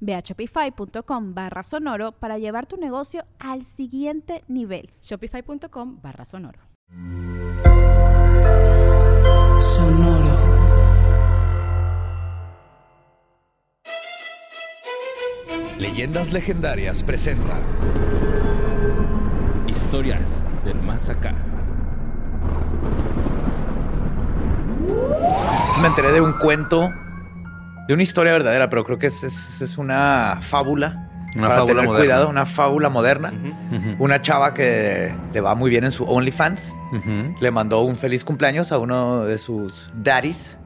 Ve a shopify.com barra sonoro para llevar tu negocio al siguiente nivel. Shopify.com barra sonoro. Sonoro. Leyendas Legendarias presenta Historias del Más Acá. Me enteré de un cuento, de una historia verdadera, pero creo que es, es- es una fábula. Una para fábula tener moderna. cuidado, una fábula moderna. Una chava que le va muy bien en su OnlyFans. Le mandó un feliz cumpleaños a uno de sus daddies,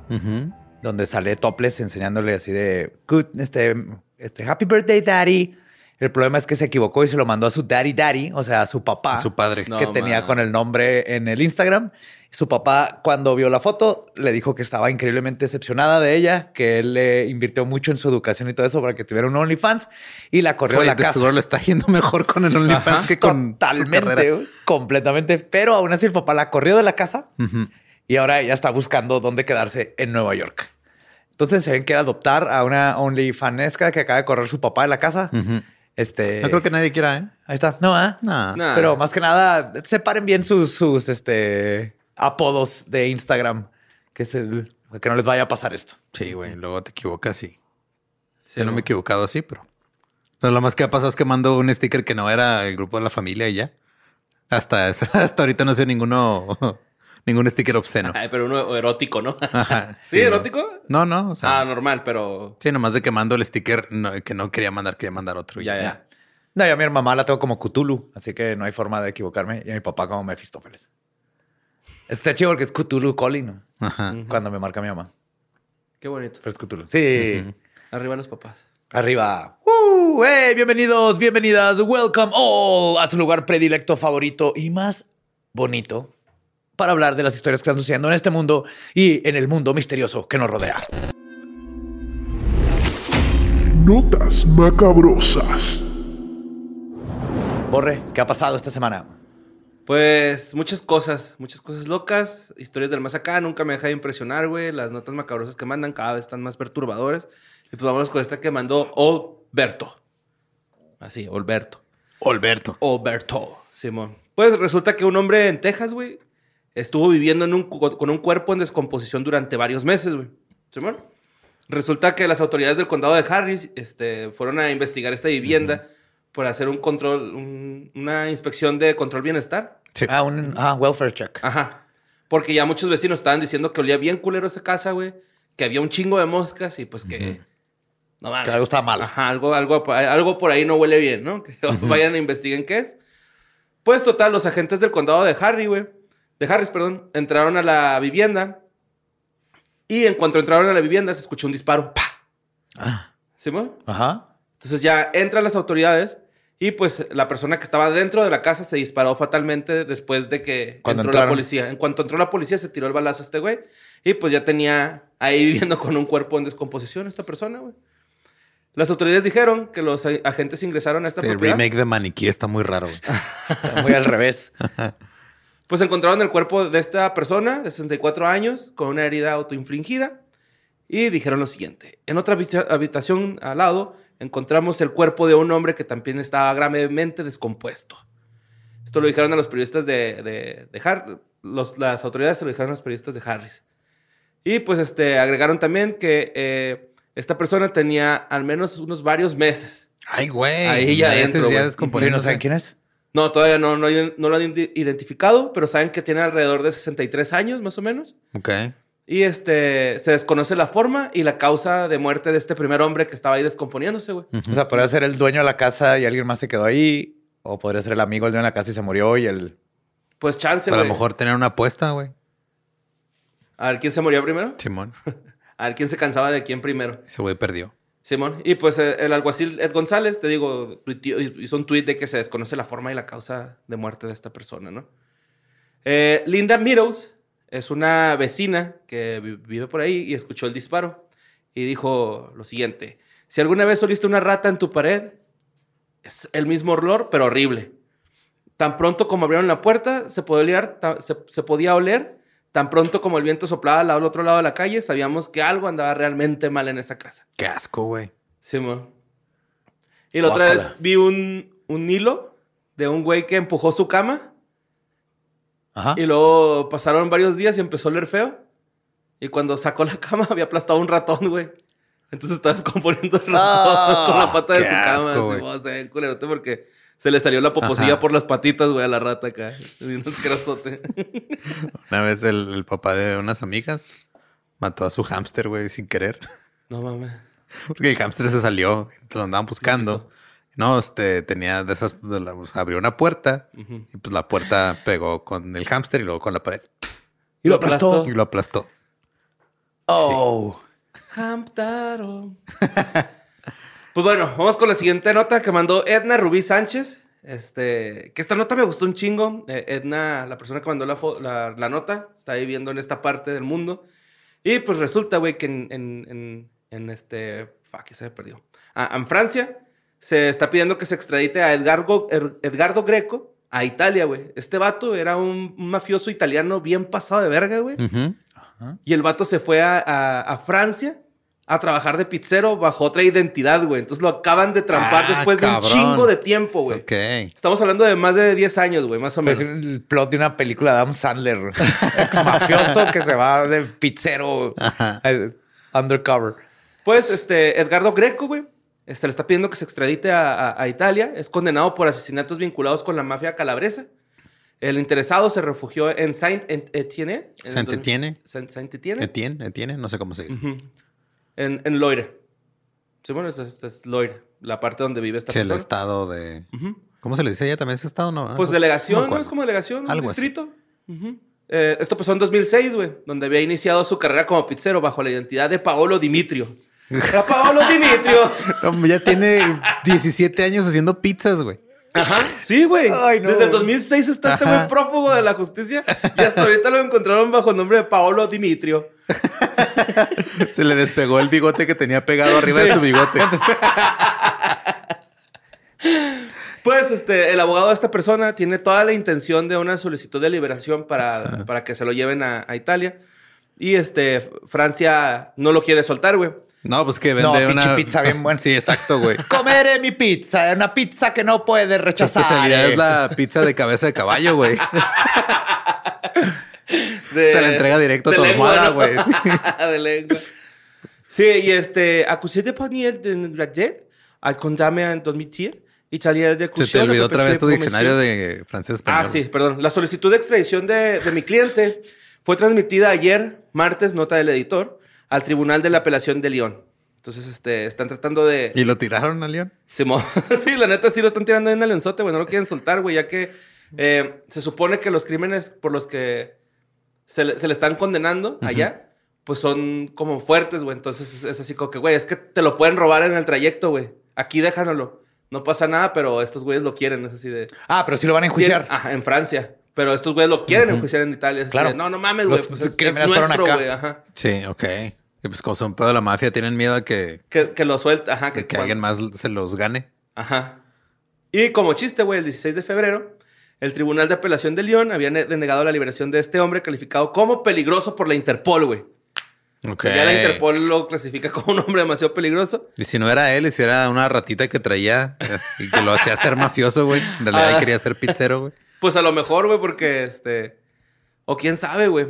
donde sale topless enseñándole así de good, este, este happy birthday, daddy. El problema es que se equivocó y se lo mandó a su daddy daddy, o sea, a su papá. A su padre. No, que tenía man. con el nombre en el Instagram. Su papá, cuando vio la foto, le dijo que estaba increíblemente decepcionada de ella, que él le invirtió mucho en su educación y todo eso para que tuviera un OnlyFans y la corrió de Oye, la de casa. le está yendo mejor con el OnlyFans que con su Totalmente, güey, completamente. Pero aún así el papá la corrió de la casa Ujú. y ahora ella está buscando dónde quedarse en Nueva York. Entonces se ven que adoptar a una OnlyFanesca que acaba de correr su papá de la casa. Ujú. Este, No creo que nadie quiera, ¿eh? ahí está. No, ¿ah? No. Nah. Pero más que nada, separen bien sus, sus este, apodos de Instagram. Que, se, que no les vaya a pasar esto. Sí, güey. Luego te equivocas y... Sí, Yo no me he equivocado así, pero... Entonces, lo más que ha pasado es que mando un sticker que no era el grupo de la familia y ya. Hasta, eso- hasta ahorita no sé ninguno... Ningún sticker obsceno. Ay, pero uno erótico, ¿no? Ajá, ¿Sí, erótico? No, no. O sea, Ah, normal, pero... Sí, nomás de que mando el sticker no- que no quería mandar, quería mandar otro. Ya, ya. No, yo a mi mamá la tengo como Cthulhu, así que no hay forma de equivocarme. Y a mi papá como Mephistófeles. Está chido porque es Cthulhu Calling, ¿no? Ajá. Cuando me marca mi mamá. Qué bonito. Pero es Cthulhu. Sí. Arriba los papás. Arriba. ¡Uh! ¡Hey! Bienvenidos, bienvenidas. Welcome all a su lugar predilecto, favorito y más bonito para hablar de las historias que están sucediendo en este mundo y en el mundo misterioso que nos rodea. Notas macabrosas. Borre, ¿qué ha pasado esta semana? Pues muchas cosas, muchas cosas locas, historias del más acá, nunca me deja de impresionar, güey. Las notas macabrosas que mandan cada vez están más perturbadoras. Y pues vámonos con esta que mandó Alberto. Así, Alberto. Alberto. Alberto, Simón. Pues resulta que un hombre en Texas, güey, estuvo viviendo en un cu- con un cuerpo en descomposición durante varios meses, güey. Resulta que las autoridades del condado de Harris este, fueron a investigar esta vivienda por hacer un control, un- una inspección de control bienestar. Sí. Ah, un ah, welfare check. Ajá. Porque ya muchos vecinos estaban diciendo que olía bien culero esa casa, güey. Que había un chingo de moscas y pues que... No mames. Que algo estaba mal. Ajá, algo, algo, algo por ahí no huele bien, ¿no? Que vayan a investiguen qué es. Pues total, los agentes del condado de Harry, güey. De Harris, perdón. Entraron a la vivienda. Y en cuanto entraron a la vivienda se escuchó un disparo. ¡Pah! Ah. ¿Sí, mo? Ajá. Entonces ya entran las autoridades y pues la persona que estaba dentro de la casa se disparó fatalmente después de que Cuando entró la policía. En cuanto entró la policía se tiró el balazo a este güey y pues ya tenía ahí viviendo con un cuerpo en descomposición esta persona, güey. Las autoridades dijeron que los agentes ingresaron a esta Este propiedad. remake de maniquí está muy raro. güey. Está Muy al revés. Pues encontraron el cuerpo de esta persona de 64 años con una herida autoinfligida y dijeron lo siguiente. En otra habita- habitación al lado encontramos el cuerpo de un hombre que también estaba gravemente descompuesto. Esto lo dijeron a los periodistas de, de, de Har- los- las autoridades se lo dijeron a los periodistas de Harris. Y pues este, agregaron también que eh, esta persona tenía al menos unos varios meses. Ay, güey. Ahí ya adentro, ya. ¿Y no saben quién es? No, todavía no, no, no lo han ide- identificado, pero saben que tiene alrededor de 63 años, más o menos. Ok. Y este, se desconoce la forma y la causa de muerte de este primer hombre que estaba ahí descomponiéndose, güey. O sea, podría ser el dueño de la casa y alguien más se quedó ahí. O podría ser el amigo del dueño de la casa y se murió y el... Pues chance, a güey. lo mejor tener una apuesta, güey. A ver quién se murió primero. Simón. A ver quién se cansaba de quién primero. Ese güey perdió. Simón. Y pues eh, el alguacil Ed González, te digo, hizo un tuit de que se desconoce la forma y la causa de muerte de esta persona, ¿no? Eh, Linda Meadows es una vecina que vi- vive por ahí y escuchó el disparo y dijo lo siguiente: Si alguna vez oliste una rata en tu pared, es el mismo olor, pero horrible. Tan pronto como abrieron la puerta, se podía oler. Tan pronto como el viento soplaba al otro lado de la calle, sabíamos que algo andaba realmente mal en esa casa. Qué asco, güey. Simón. Y la otra vez vi un, un hilo de un güey que empujó su cama Ajá. y luego pasaron varios días y empezó a oler feo. Y cuando sacó la cama había aplastado un ratón, güey. Entonces estaba descomponiendo el ratón Ah, con la pata de su cama. asco, güey. Simón, se ve culerote porque se le salió la poposilla Ajá. por las patitas, güey, a la rata acá. Una vez el, el papá de unas amigas mató a su hámster, güey, sin querer. no mames. Porque el hámster se salió, entonces lo andaban buscando. No, este tenía de esas, de la- sea, abrió una puerta y pues la puerta pegó con el hámster y luego con la pared Y lo aplastó. y lo aplastó. Oh. Hamtaro. pues bueno, vamos con la siguiente nota que mandó Edna Rubí Sánchez. Este, que esta nota me gustó un chingo. Eh, Edna, la persona que mandó la, la, la nota, está viviendo en esta parte del mundo. Y pues resulta, güey, que en, en, en, en este. Fuck, se me perdió. Ah, en Francia se está pidiendo que se extradite a Edgardo, Edgardo Greco a Italia, güey. Este vato era un, un mafioso italiano bien pasado de verga, güey. Ujú. Y el vato se fue a, a- a Francia a trabajar de pizzero bajo otra identidad, güey. Entonces lo acaban de trampar Ah, después de un chingo de tiempo, güey. Ok. Estamos hablando de más de 10 años, güey, más o Es menos. el plot de una película de Adam Sandler. Ex mafioso que se va de pizzero Ajá. eh, undercover. Pues, este, Edgardo Greco, güey, este, le está pidiendo que se extradite a, a- a Italia. Es condenado por asesinatos vinculados con la mafia calabresa. El interesado se refugió en Saint-Etienne. en el Saint-Étienne. Saint- Saint-Etienne. Etienne, Etienne, no sé cómo se dice. Ujú. En, en Loire. Sí, bueno, esto es, es Loire, la parte donde vive esta Sí, el estado de. ¿Cómo se le dice allá también ese estado? No, Pues delegación, ¿no? Es como delegación, un Algo así. distrito. Ujú. Eh, esto pasó en 2006, güey, donde había iniciado su carrera como pizzero bajo la identidad de Paolo Dimitrio. Era Paolo Dimitrio. Ya tiene 17 años haciendo pizzas, güey. Ajá, sí, güey. No, Desde el güey. 2006 está este güey prófugo de la justicia y hasta ahorita lo encontraron bajo el nombre de Paolo Dimitrio. Se le despegó el bigote que tenía pegado arriba Sí. de su bigote. Pues este, el abogado de esta persona tiene toda la intención de una solicitud de liberación para, para que se lo lleven a, a Italia. Y este, Francia no lo quiere soltar, güey. No, pues que vende una pizza bien buena. Sí, exacto, güey. Comeré mi pizza, una pizza que no puede rechazar. especialidad es la pizza de cabeza de caballo, güey. De- Te la entrega directo a tu almohada, ¿no? güey. Sí. de lengua. Sí, y este, accusé de panier de Rajet, al condamné en 2010, Italia de Se te olvidó otra vez tu diccionario de francés español. Ah, sí, perdón. La solicitud de extradición de, de mi cliente fue transmitida ayer, martes, nota del editor, al Tribunal de la Apelación de Lyon. Entonces, este, están tratando de... ¿Y lo tiraron a León? Simón. sí, la neta sí lo están tirando en el lenzote, güey. No lo quieren soltar, güey, ya que eh, se supone que los crímenes por los que se le, se le están condenando allá, pues son como fuertes, güey. Entonces es, es así como que, güey, es que te lo pueden robar en el trayecto, güey. Aquí déjanoslo. No pasa nada, pero estos güeyes lo quieren, es así de... Ah, pero sí lo van a enjuiciar. Ajá, en Francia. Pero estos güeyes lo quieren enjuiciar en Italia. Es así Claro. de, no, no mames, güey. Los Pues es, es nuestro, güey. Ajá. Sí, ok. Y pues como son pedo de la mafia, tienen miedo a que, Que, que lo suelta. Ajá. que, Que, alguien más se los gane. Ajá. Y como chiste, güey, el 16 de febrero, el Tribunal de Apelación de Lyon había ne- denegado la liberación de este hombre calificado como peligroso por la Interpol, güey. Ok. Ya la Interpol lo clasifica como un hombre demasiado peligroso. Y si no era él, y si era una ratita que traía y que lo hacía ser mafioso, güey. En realidad Ah. quería ser pizzero, güey. Pues a lo mejor, güey, porque este. O quién sabe, güey.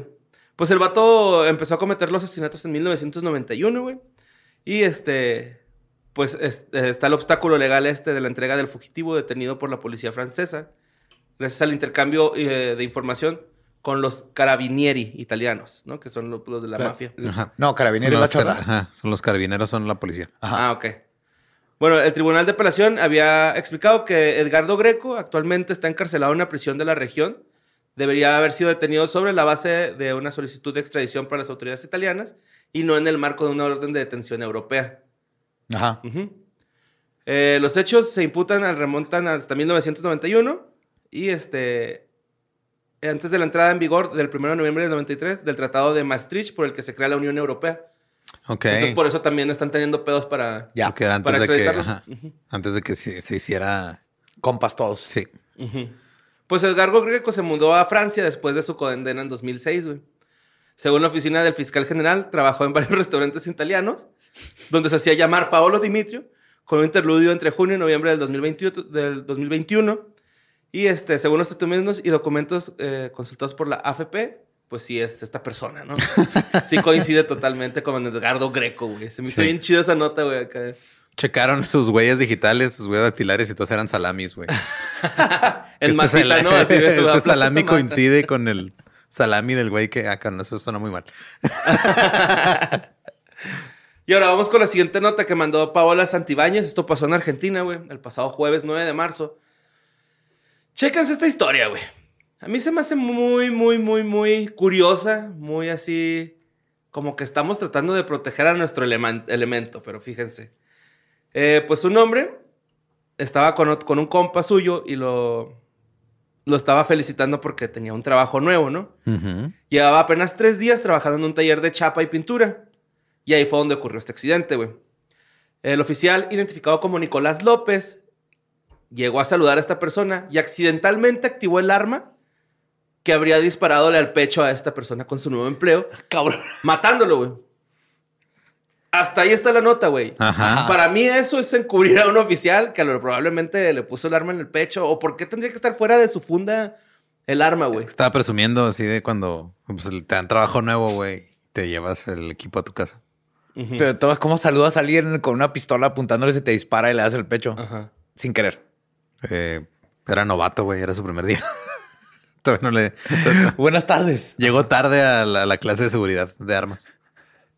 Pues el vato empezó a cometer los asesinatos en 1991, güey. Y este. Pues es- está el obstáculo legal este de la entrega del fugitivo detenido por la policía francesa. gracias al intercambio eh, de información con los carabinieri italianos, ¿no? Que son lo- los de la Claro. mafia. Ajá. No, carabinero es la chota. ajá, Son los carabineros, son la policía. Ajá. Ah, ok. Bueno, el Tribunal de Apelación había explicado que Edgardo Greco actualmente está encarcelado en una prisión de la región. Debería haber sido detenido sobre la base de una solicitud de extradición para las autoridades italianas y no en el marco de una orden de detención europea. Ajá. Ujú. Eh, los hechos se imputan, al- remontan hasta 1991 y este, antes de la entrada en vigor del 1 de noviembre del 93 del Tratado de Maastricht por el que se crea la Unión Europea. Ok. Entonces por eso también están teniendo pedos para... Ya. Porque era antes para de que, ajá, antes de que se, se hiciera. Compas todos. Sí. Ujú. Pues Edgardo Greco se mudó a Francia después de su condena en 2006, güey. Según la oficina del fiscal general, trabajó en varios restaurantes italianos, donde se hacía llamar Paolo Dimitrio, con un interludio entre junio y noviembre del 2021. Del 2021 y este, según los testimonios y documentos eh, consultados por la AFP, pues sí es esta persona, ¿no? Sí coincide totalmente con Edgardo Greco, güey. Se me hizo Sí. bien chido esa nota, güey, acá. Checaron sus huellas digitales, sus huellas dactilares y todos eran salamis, güey. En Este masita, ¿no? Así de, este "Aplasta salami esta masa". coincide con el salami del güey que acá no, eso suena muy mal. Y ahora vamos con la siguiente nota que mandó Paola Santibáñez. Esto pasó en Argentina, güey, el pasado jueves 9 de marzo. Chéquense esta historia, güey. A mí se me hace muy, muy, muy, muy curiosa, muy así, como que estamos tratando de proteger a nuestro elemento, pero fíjense. Eh, pues un hombre estaba con, un compa suyo y lo, lo estaba felicitando porque tenía un trabajo nuevo, ¿no? Llevaba apenas tres días trabajando en un taller de chapa y pintura. Y ahí fue donde ocurrió este accidente, güey. El oficial, identificado como Nicolás López, llegó a saludar a esta persona y accidentalmente activó el arma que habría disparadole al pecho a esta persona con su nuevo empleo, Cabrón. matándolo, güey. Hasta ahí está la nota, güey. Ajá. Para mí eso es encubrir a un oficial que a lo probablemente le puso el arma en el pecho. ¿O por qué tendría que estar fuera de su funda el arma, güey? Estaba presumiendo así de cuando pues, te dan trabajo nuevo, güey. Te llevas el equipo a tu casa. Pero tomas cómo saludas a alguien con una pistola apuntándole, se te dispara y le das el pecho. Ajá. Sin querer. Eh, era novato, güey. Era su primer día. Todavía no le... Buenas tardes. Llegó tarde a la, a la clase de seguridad de armas.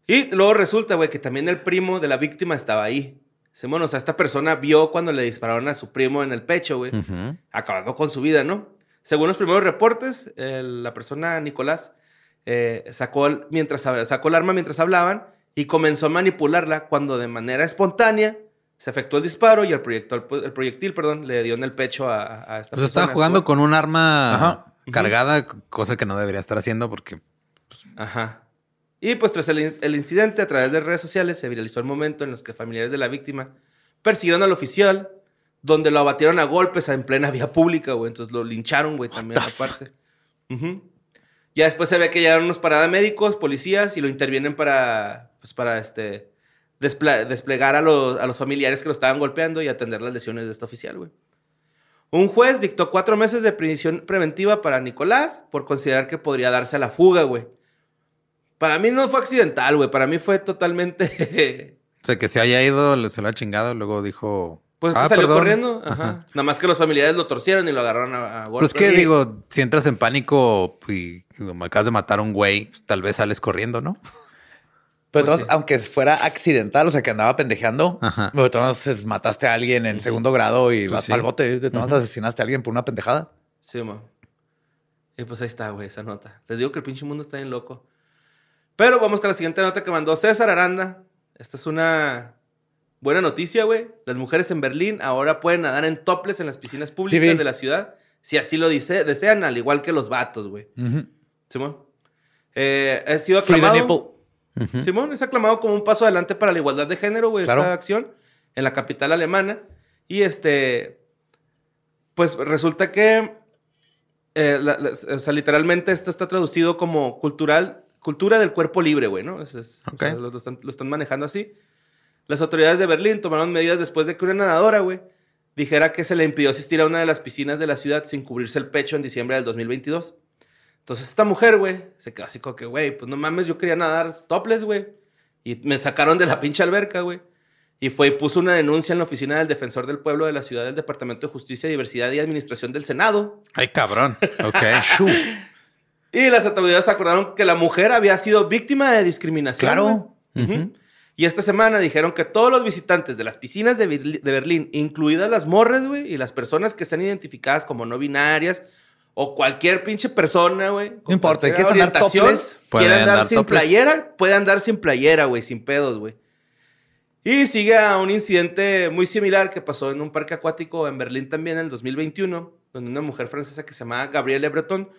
Y luego resulta, güey, que también el primo de la víctima estaba ahí. Sí, bueno, o sea, esta persona vio cuando le dispararon a su primo en el pecho, güey, Ujú. acabando con su vida, ¿no? Según los primeros reportes, el- la persona, Nicolás, eh, sacó, el, mientras, sacó el arma mientras hablaban y comenzó a manipularla cuando de manera espontánea se efectuó el disparo y el proyectil, el proyectil perdón, le dio en el pecho a, a esta O sea, estaba persona. jugando con un arma Ajá. cargada, cosa que no debería estar haciendo porque Ajá. Y pues tras el, in- el incidente, a través de redes sociales se viralizó el momento en los que familiares de la víctima persiguieron al oficial, donde lo abatieron a golpes en plena vía pública, güey. Entonces lo lincharon, güey, también aparte. Ya después se ve que llegaron unos paramédicos, policías, y lo intervienen para, pues para este, desplegar a los, a los familiares que lo estaban golpeando y atender las lesiones de este oficial, güey. Un juez dictó cuatro meses de prisión preventiva para Nicolás por considerar que podría darse a la fuga, güey. Para mí no fue accidental, güey. Para mí fue totalmente... O sea, que se haya ido, se lo ha chingado, luego dijo... Pues "Ah, que salió perdón". corriendo. Ajá. Ajá. Nada más que los familiares lo torcieron y lo agarraron a, a Pues golpes. que Y- digo, si entras en pánico y como acabas de matar a un güey, pues, tal vez sales corriendo, ¿no? Pero Pues todos, sí. aunque fuera accidental, o sea, que andaba pendejeando, Ajá. pero entonces mataste a alguien en segundo grado y Pues vas sí. al bote. De todas asesinaste a alguien por una pendejada. Sí, ma. Y pues ahí está, güey, esa nota. Les digo que el pinche mundo está bien loco. Pero vamos con la siguiente nota que mandó César Aranda. Esta es una buena noticia, güey. Las mujeres en Berlín ahora pueden nadar en toples en las piscinas públicas de la ciudad, si así lo dice, desean, al igual que los vatos, güey. Simón. Eh, ha sido aclamado. Simón es aclamado como un paso adelante para la igualdad de género, güey, Claro. esta acción en la capital alemana. Y este, pues resulta que, eh, la- la- o sea, literalmente esto está traducido como cultural, cultura del cuerpo libre, güey, ¿no? Es- es- o Ok. sea, lo, lo están, lo están manejando así. Las autoridades de Berlín tomaron medidas después de que una nadadora, güey, dijera que se le impidió asistir a una de las piscinas de la ciudad sin cubrirse el pecho en diciembre del 2022. Entonces esta mujer, güey, se quedó así como que, güey, pues no mames, yo quería nadar topless, güey. Y me sacaron de la pinche alberca, güey. Y fue y puso una denuncia en la oficina del defensor del pueblo de la ciudad del Departamento de Justicia, Diversidad y Administración del Senado. Ay, cabrón. Ok. Y las autoridades acordaron que la mujer había sido víctima de discriminación. Claro. Y esta semana dijeron que todos los visitantes de las piscinas de, Berlín, incluidas las morres, güey, y las personas que están identificadas como no binarias, o cualquier pinche persona, güey. No importa, ¿quieres andar topless? Quiere andar andar sin topless. playera, puede andar sin playera, güey, sin pedos, güey. Y sigue a un incidente muy similar que pasó en un parque acuático en Berlín también en el 2021, donde una mujer francesa que se llamaba Gabrielle Breton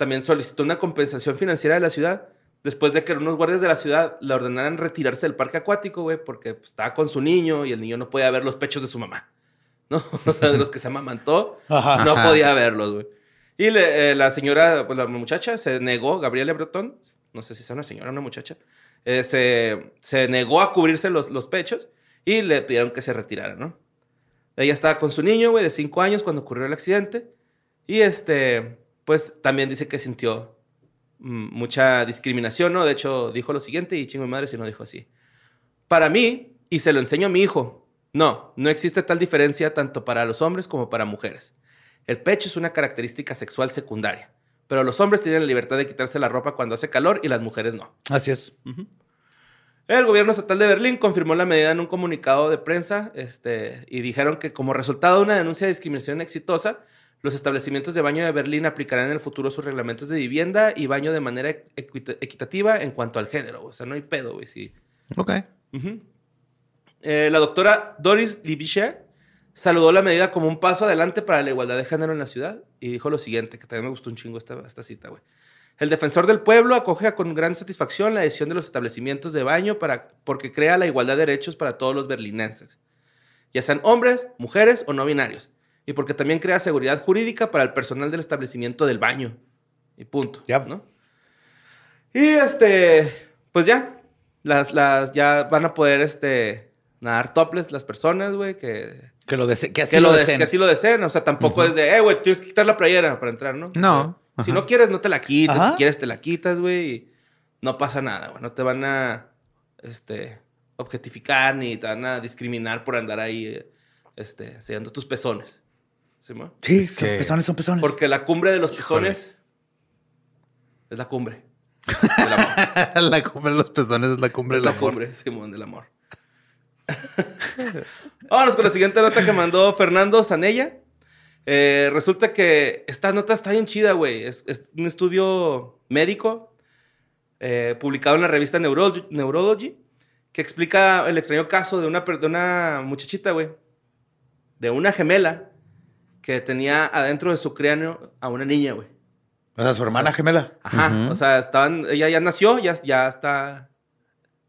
también solicitó una compensación financiera de la ciudad después de que unos guardias de la ciudad le ordenaran retirarse del parque acuático, güey, porque pues, estaba con su niño y el niño no podía ver los pechos de su mamá. ¿No? O sea, de los que se amamantó, no podía verlos, güey. Y le- eh, la señora, pues la muchacha se negó, Gabriela Breton, no sé si es una señora o una muchacha, eh, se, se negó a cubrirse los, los pechos y le pidieron que se retirara, ¿no? Ella estaba con su niño, güey, de 5 años cuando ocurrió el accidente. Y este, pues también dice que sintió mm, mucha discriminación, ¿no? De hecho, dijo lo siguiente y chingo mi madre si no dijo así. Para mí, y se lo enseño a mi hijo, no, no existe tal diferencia tanto para los hombres como para mujeres. El pecho es una característica sexual secundaria, pero los hombres tienen la libertad de quitarse la ropa cuando hace calor y las mujeres no. Así es. El gobierno estatal de Berlín confirmó la medida en un comunicado de prensa este, y dijeron que como resultado de una denuncia de discriminación exitosa, los establecimientos de baño de Berlín aplicarán en el futuro sus reglamentos de vivienda y baño de manera equita- equitativa en cuanto al género. O sea, no hay pedo, güey. Sí. Ok. Ujú. Eh, la doctora Doris Libicher saludó la medida como un paso adelante para la igualdad de género en la ciudad y dijo lo siguiente, que también me gustó un chingo esta, esta cita, güey. El defensor del pueblo acoge con gran satisfacción la decisión de los establecimientos de baño para, porque crea la igualdad de derechos para todos los berlinenses, ya sean hombres, mujeres o no binarios, y porque también crea seguridad jurídica para el personal del establecimiento del baño. Y punto. Ya. ¿no? Y este, pues ya, las, las, ya van a poder este, nadar topless las personas, güey, que, Que lo dese que así que, lo lo des- deseen. que así lo deseen. O sea, tampoco es de, eh, güey, tienes que quitar la playera para entrar, ¿no? No. Si no quieres, no te la quites. Ajá. Si quieres, te la quitas, güey. y No pasa nada, güey. No te van a, este, objetificar ni te van a discriminar por andar ahí, este, enseñando tus pezones. ¿Sí? Sí, Es son que- pezones, son pezones. Porque la cumbre de los Híjole. pezones es la cumbre. del amor. la cumbre de los pezones es la cumbre Es del la amor. cumbre, Simón, del amor. Vámonos con la siguiente nota que mandó Fernando Zanella. Eh, resulta que esta nota está bien chida, güey. Es, es un estudio médico eh, publicado en la revista Neurology, Neurology que explica el extraño caso de una, per- de una muchachita, güey. De una gemela que tenía adentro de su cráneo a una niña, güey. O sea, su hermana gemela. Ajá, o sea, estaban, ella ya nació, ya, ya está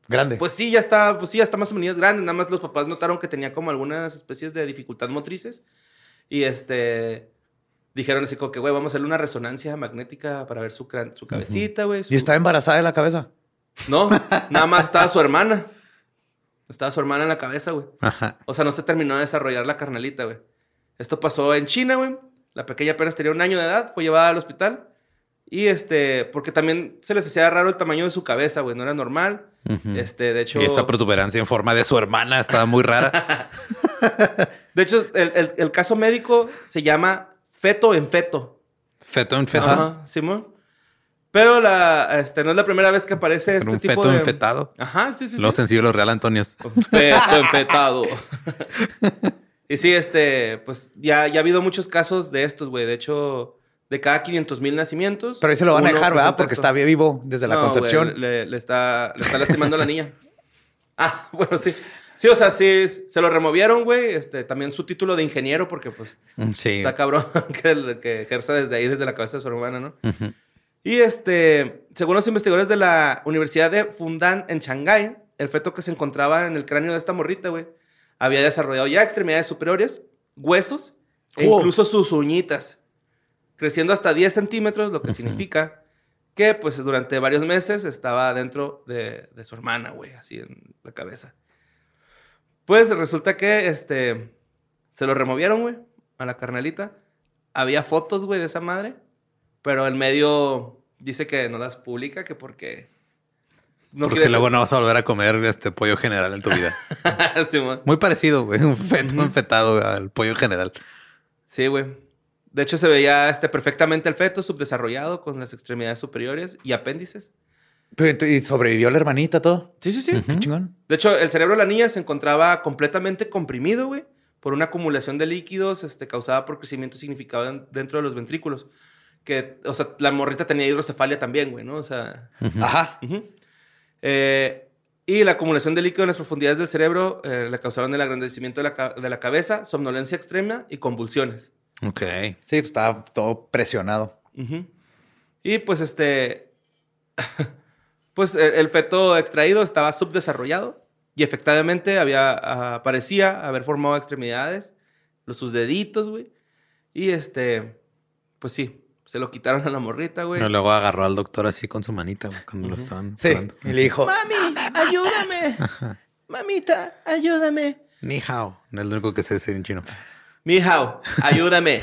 Grande. pues sí, ya está, pues sí, ya está más o menos grande. Nada más los papás notaron que tenía como algunas especies de dificultad motrices. Y este. Dijeron así como que, güey, vamos a hacerle una resonancia magnética para ver su, su cabecita, güey. su- y estaba embarazada de la cabeza. No, nada más estaba su hermana. Estaba su hermana en la cabeza, güey. Ajá. O sea, no se terminó de desarrollar la carnalita, güey. Esto pasó en China, güey. La pequeña apenas tenía un año de edad, fue llevada al hospital. Y este, porque también se les hacía raro el tamaño de su cabeza, güey. No era normal. Este, de hecho. Y esa protuberancia en forma de su hermana estaba muy rara. De hecho, el, el- el caso médico se llama feto en feto. feto en feto. Ajá, Simón. Pero la, este, no es la primera vez que aparece Era este un tipo feto de... enfetado. Ajá, sí, sí, sí. Los sencillos, los Real Antonios. Feto enfetado. y sí, este, pues ya, ya ha habido muchos casos de estos, güey. De hecho, de cada 500 mil nacimientos... Pero ahí se lo van a dejar, ¿verdad? Porque está vivo desde la No, güey, concepción. le, le está, le está lastimando a la niña. Ah, bueno, sí. Sí, o sea, sí, se lo removieron, güey. Este, también su título de ingeniero, porque pues Mm, Sí. está cabrón que, que ejerza desde ahí, desde la cabeza de su hermana, ¿no? Y este, según los investigadores de la Universidad de Fundan en Shanghái, el feto que se encontraba en el cráneo de esta morrita, güey, había desarrollado ya extremidades superiores, huesos e incluso sus uñitas, creciendo hasta 10 centímetros, lo que significa que, pues, durante varios meses estaba dentro de, de su hermana, güey, así en la cabeza. Pues resulta que, este, se lo removieron, güey, a la carnalita. Había fotos, güey, de esa madre. Pero el medio dice que no las publica, que porque no Porque luego no vas a volver a comer este pollo general en tu vida. Muy parecido, güey. Un feto enfetado al pollo general. Sí, güey. De hecho, se veía este, perfectamente el feto subdesarrollado con las extremidades superiores y apéndices. Pero y sobrevivió la hermanita, todo. Sí, sí, sí. Chingón. De hecho, el cerebro de la niña se encontraba completamente comprimido, güey, por una acumulación de líquidos este, causada por crecimiento significado en- dentro de los ventrículos. Que, o sea, la morrita tenía hidrocefalia también, güey, ¿no? O sea, Ajá. ujú. Eh, y la acumulación de líquido en las profundidades del cerebro eh, le causaron el agrandecimiento de la, de la cabeza, somnolencia extrema y convulsiones. Ok. Sí, pues estaba todo presionado. Ujú. Y pues este. pues el, feto extraído estaba subdesarrollado y efectivamente había, ah, parecía haber formado extremidades, los, sus deditos, güey. Y este. Pues sí, se lo quitaron a la morrita, güey. Y luego agarró al doctor así con su manita güey, cuando lo estaban Sí. curando. Y le dijo, ¡Mami, ayúdame! ¡Mamita, ayúdame! Ni hao. No es lo único que sé decir en chino. Mijao, ayúdame.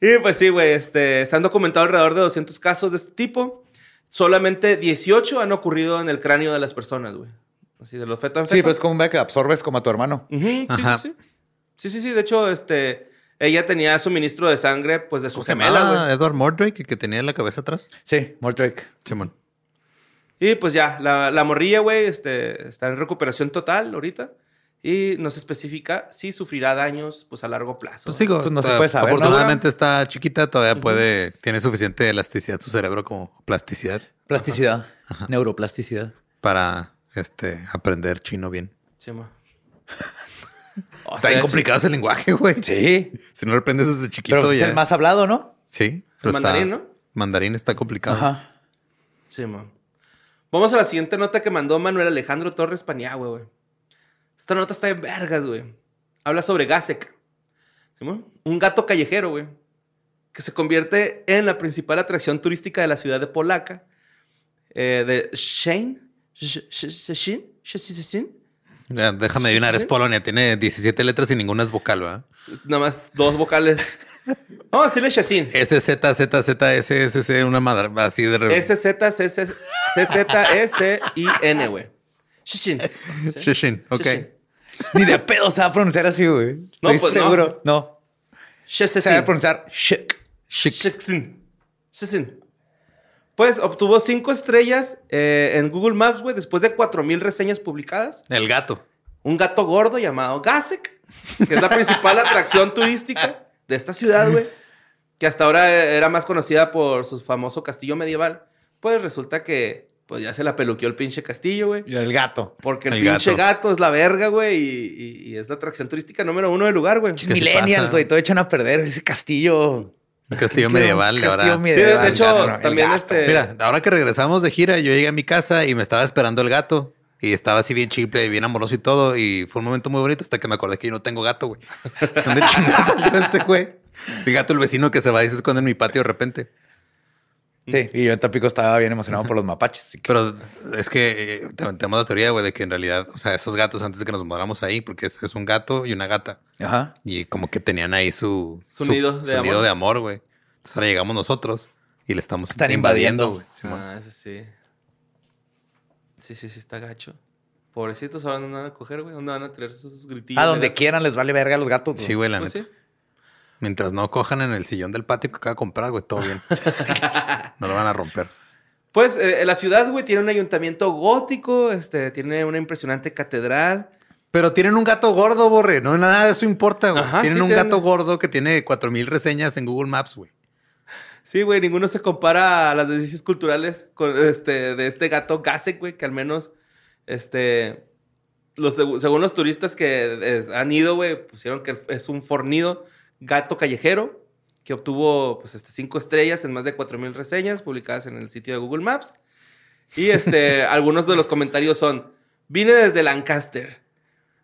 y pues sí, güey, este, se han documentado alrededor de 200 casos de este tipo. Solamente 18 han ocurrido en el cráneo de las personas, güey. Así de los fetos sí, feto. pues como ve que absorbes como a tu hermano. Sí, Ajá. sí, sí. Sí, sí, sí. De hecho, este, ella tenía suministro de sangre, pues, de su gemela, güey. Edward Mordrake, el que tenía la cabeza atrás. Sí, Mordrake. Simón. Y pues ya, la, la morrilla, güey, este, está en recuperación total ahorita. Y no se especifica si sufrirá daños, pues, a largo plazo. Pues digo, Pues no se puede saber, ¿no? afortunadamente está chiquita, todavía puede, tiene suficiente elasticidad su cerebro como plasticidad Plasticidad. Neuroplasticidad. para este aprender chino bien. Sí, ma. Está bien complicado ese lenguaje, güey. Sí. Si no lo aprendes desde chiquito Pero es ya. el más hablado, ¿no? Sí. pero está- mandarín, ¿no? Mandarín está complicado. Ajá. Sí, ma. Vamos a la siguiente nota que mandó Manuel Alejandro Torres Paniagua, güey. Esta nota está en vergas, güey. Habla sobre Gasek. ¿Sí? Un gato callejero, güey. Que se convierte en la principal atracción turística de la ciudad de Polaca. eh, de Shane. Sh- déjame adivinar, es. Polonia. Tiene 17 letras y ninguna es vocal, ¿verdad? Nada más dos vocales. Vamos a decirle Szczecin. S, Z, Z, Z, S, S, C, una madre así de... re- S Z C C C Z E C I N, güey. Szczecin. Sheshin, ok. Ni de pedo se va a pronunciar así, güey. No, Estoy pues seguro. No. Se va a pronunciar shik. Szczecin. Szczecin. Pues obtuvo cinco estrellas eh, en Google Maps, güey, después de 4000 reseñas publicadas. El gato. Un gato gordo llamado Gasek, que es la principal atracción turística de esta ciudad, güey, que hasta ahora era más conocida por su famoso castillo medieval. Pues resulta que pues ya se la peluqueó el pinche castillo, güey. Y el gato. Porque el, El pinche gato. gato. es la verga, güey, y, y- y es la atracción turística número uno del lugar, güey. ¿Qué Sí, se Millennials, güey. Todo echan a perder ese castillo. Un castillo medieval. un ahora. castillo de, hecho, gato, también este... Mira, ahora que regresamos de gira, yo llegué a mi casa y me estaba esperando el gato. Y estaba así bien chiple y bien amoroso y todo. Y fue un momento muy bonito hasta que me acordé que yo no tengo gato, güey. ¿Dónde salió este güey? Gato, el vecino que se va y se esconde en mi patio de repente. Sí, y yo en Tampico estaba bien emocionado por los mapaches. que- Pero es que eh, te- tenemos la teoría, güey, de que en realidad, o sea, esos gatos antes de que nos mudáramos ahí, porque es, es un gato y una gata. Ajá. Y como que tenían ahí su, Su nido de su amor. nido de amor, güey. Entonces ahora llegamos nosotros y le estamos Están invadiendo. güey. Ah, eso sí. Sí, sí, sí, está gacho. Pobrecitos, ahora no van a coger, güey. ¿Dónde van a tirar sus gritillos? A de donde quieran les vale verga a los gatos. Sí, güey, la Pues neta. sí. Mientras no cojan en el sillón del patio que acaba de comprar, güey, todo bien. no lo van a romper. Pues eh, la ciudad, güey, tiene un ayuntamiento gótico, este, tiene una impresionante catedral. Pero tienen un gato gordo, borre. No, nada de eso importa, güey. Ajá, tienen sí un tienen- gato gordo que tiene 4000 reseñas en Google Maps, güey. Sí, güey, ninguno se compara a las delicias culturales con, este, de este gato Gasek, güey, que al menos, este, los, seg- según los turistas que es- han ido, güey, pusieron que es un fornido gato callejero que obtuvo, pues, este, cinco estrellas en más de 4.000 reseñas publicadas en el sitio de Google Maps. Y, este, algunos de los comentarios son, vine desde Lancaster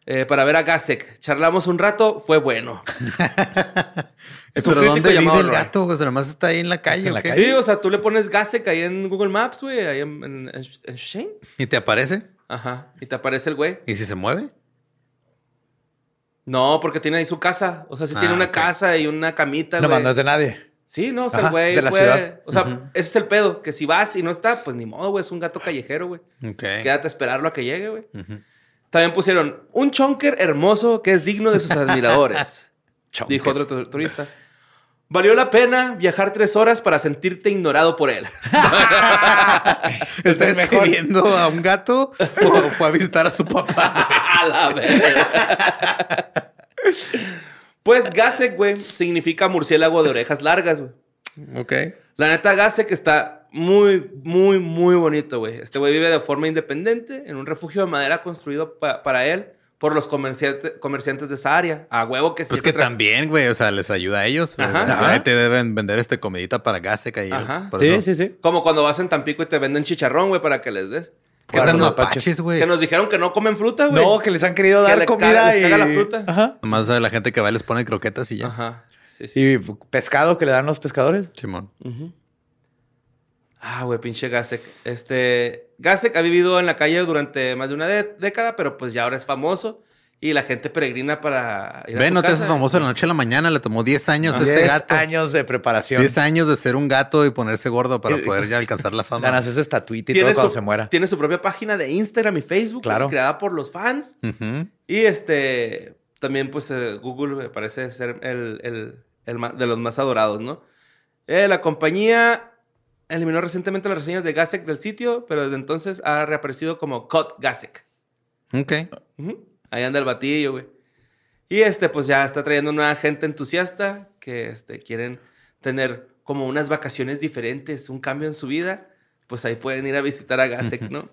eh, para ver a Gasek. Charlamos un rato, fue bueno. Es un Pero ¿dónde vive el Roy. gato? O sea, nada más está ahí en la calle. en ¿o la qué? calle. Sí, o sea, tú le pones Gasek ahí en Google Maps, güey, ahí en, en, en- en Shane. ¿Y te aparece? Ajá. Y te aparece el güey. ¿Y si se mueve? No, porque tiene ahí su casa. O sea, si Ah, tiene una casa y una camita, No güey. no es de nadie. Sí, no, o sea, Ajá, güey de la ciudad. O sea, ese es el pedo, que si vas y no está, pues ni modo, güey, es un gato callejero, güey. Ok. Quédate a esperarlo a que llegue, güey. También pusieron un chonker hermoso que es digno de sus admiradores. Chonker. dijo otro tu- turista. Valió la pena viajar tres horas para sentirte ignorado por él. ¿Está el mejor. escribiendo a un gato o fue a visitar a su papá? a la verga. pues Gasek, güey, significa murciélago de orejas largas, güey. ok. La neta, Gasek está muy, muy, muy bonito, güey. Este güey vive de forma independiente en un refugio de madera construido pa- para él por los comerciante- comerciantes de esa área. A huevo que sí. Pues que también, güey, o sea, les ayuda a ellos. Ajá. Te deben vender este comidita para Gasek ahí. Ajá. Sí, eso. sí, sí. Como cuando vas en Tampico y te venden chicharrón, güey, para que les des. ¿Qué Para tal los mapaches, güey? Que nos dijeron que no comen fruta, güey. No, que les han querido Que dar le comida caga- les y... caga la fruta. Ajá. Nomás sabe la gente que va y les pone croquetas y ya. Ajá. Sí, sí. Y pescado que le dan los pescadores. Simón. Ah, güey, pinche Gasek. Este. Gasek ha vivido en la calle durante más de una de- década, pero pues ya ahora es famoso. Y la gente peregrina para ir a Ve, su no te haces famoso de la noche a la mañana. Le tomó 10 años a este 10 gato. años de preparación. 10 años de ser un gato y ponerse gordo para poder ya alcanzar la fama. Ganas esa estatuita y Tiene todo cuando su, se muera. tiene su propia página de Instagram y Facebook, Claro. creada por los fans. Y este, también pues eh, Google me parece ser el, el- el de los más adorados, ¿no? Eh, la compañía eliminó recientemente las reseñas de Gasek del sitio, pero desde entonces ha reaparecido como Cut Gasek. Ok. Ujú. Ahí anda el batillo, güey. Y este, pues ya está trayendo nueva gente entusiasta que este, quieren tener como unas vacaciones diferentes, un cambio en su vida. Pues ahí pueden ir a visitar a Gasek, ¿no?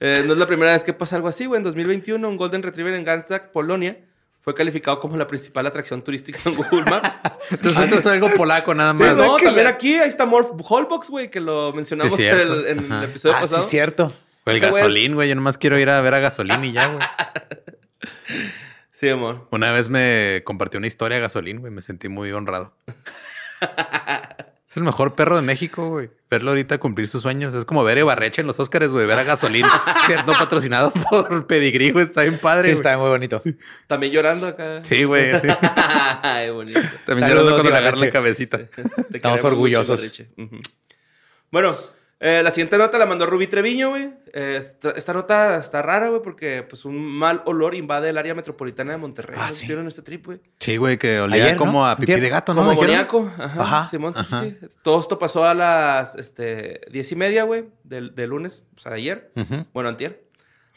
Eh, no es la primera vez que pasa algo así, güey. En 2021, un Golden Retriever en Gdansk, Polonia, fue calificado como la principal atracción turística en Google Maps. Entonces esto es algo polaco nada Sí, más. no, que también aquí, ahí está Morph Holbox, güey, que lo mencionamos Sí, en cierto. el, en el Ajá. episodio Ah, sí, pasado. es cierto. O el gasolín, güey. Yo nomás quiero ir a ver a gasolín y ya, güey. Sí, amor. Una vez me compartió una historia a gasolín, güey. Me sentí muy honrado. Es el mejor perro de México, güey. Verlo ahorita cumplir sus sueños. Es como ver a Ibarreche en los Óscares, güey. Ver a Gasolín, cierto, patrocinado por Pedigrí, güey. Está bien padre, Sí, güey. está muy bonito. También llorando acá. Sí, güey. sí. Ay, bonito. También Saludos, llorando cuando le agarran la cabecita. Estamos orgullosos. mucho. Bueno, eh, la siguiente nota la mandó Rubí Treviño, güey. Eh, esta, esta nota está rara, güey, porque pues un mal olor invade el área metropolitana de Monterrey. Ah, ¿No sí. ¿Vieron este trip, güey? Sí, güey, que olía Ayer, ¿no? como a pipí Antier. de gato, ¿no? Como amoníaco. Ajá. Ajá. Simón, sí, sí, Ajá. sí. Todo esto pasó a las este, diez y media, güey, del, del lunes, o sea, ayer. Bueno, antier.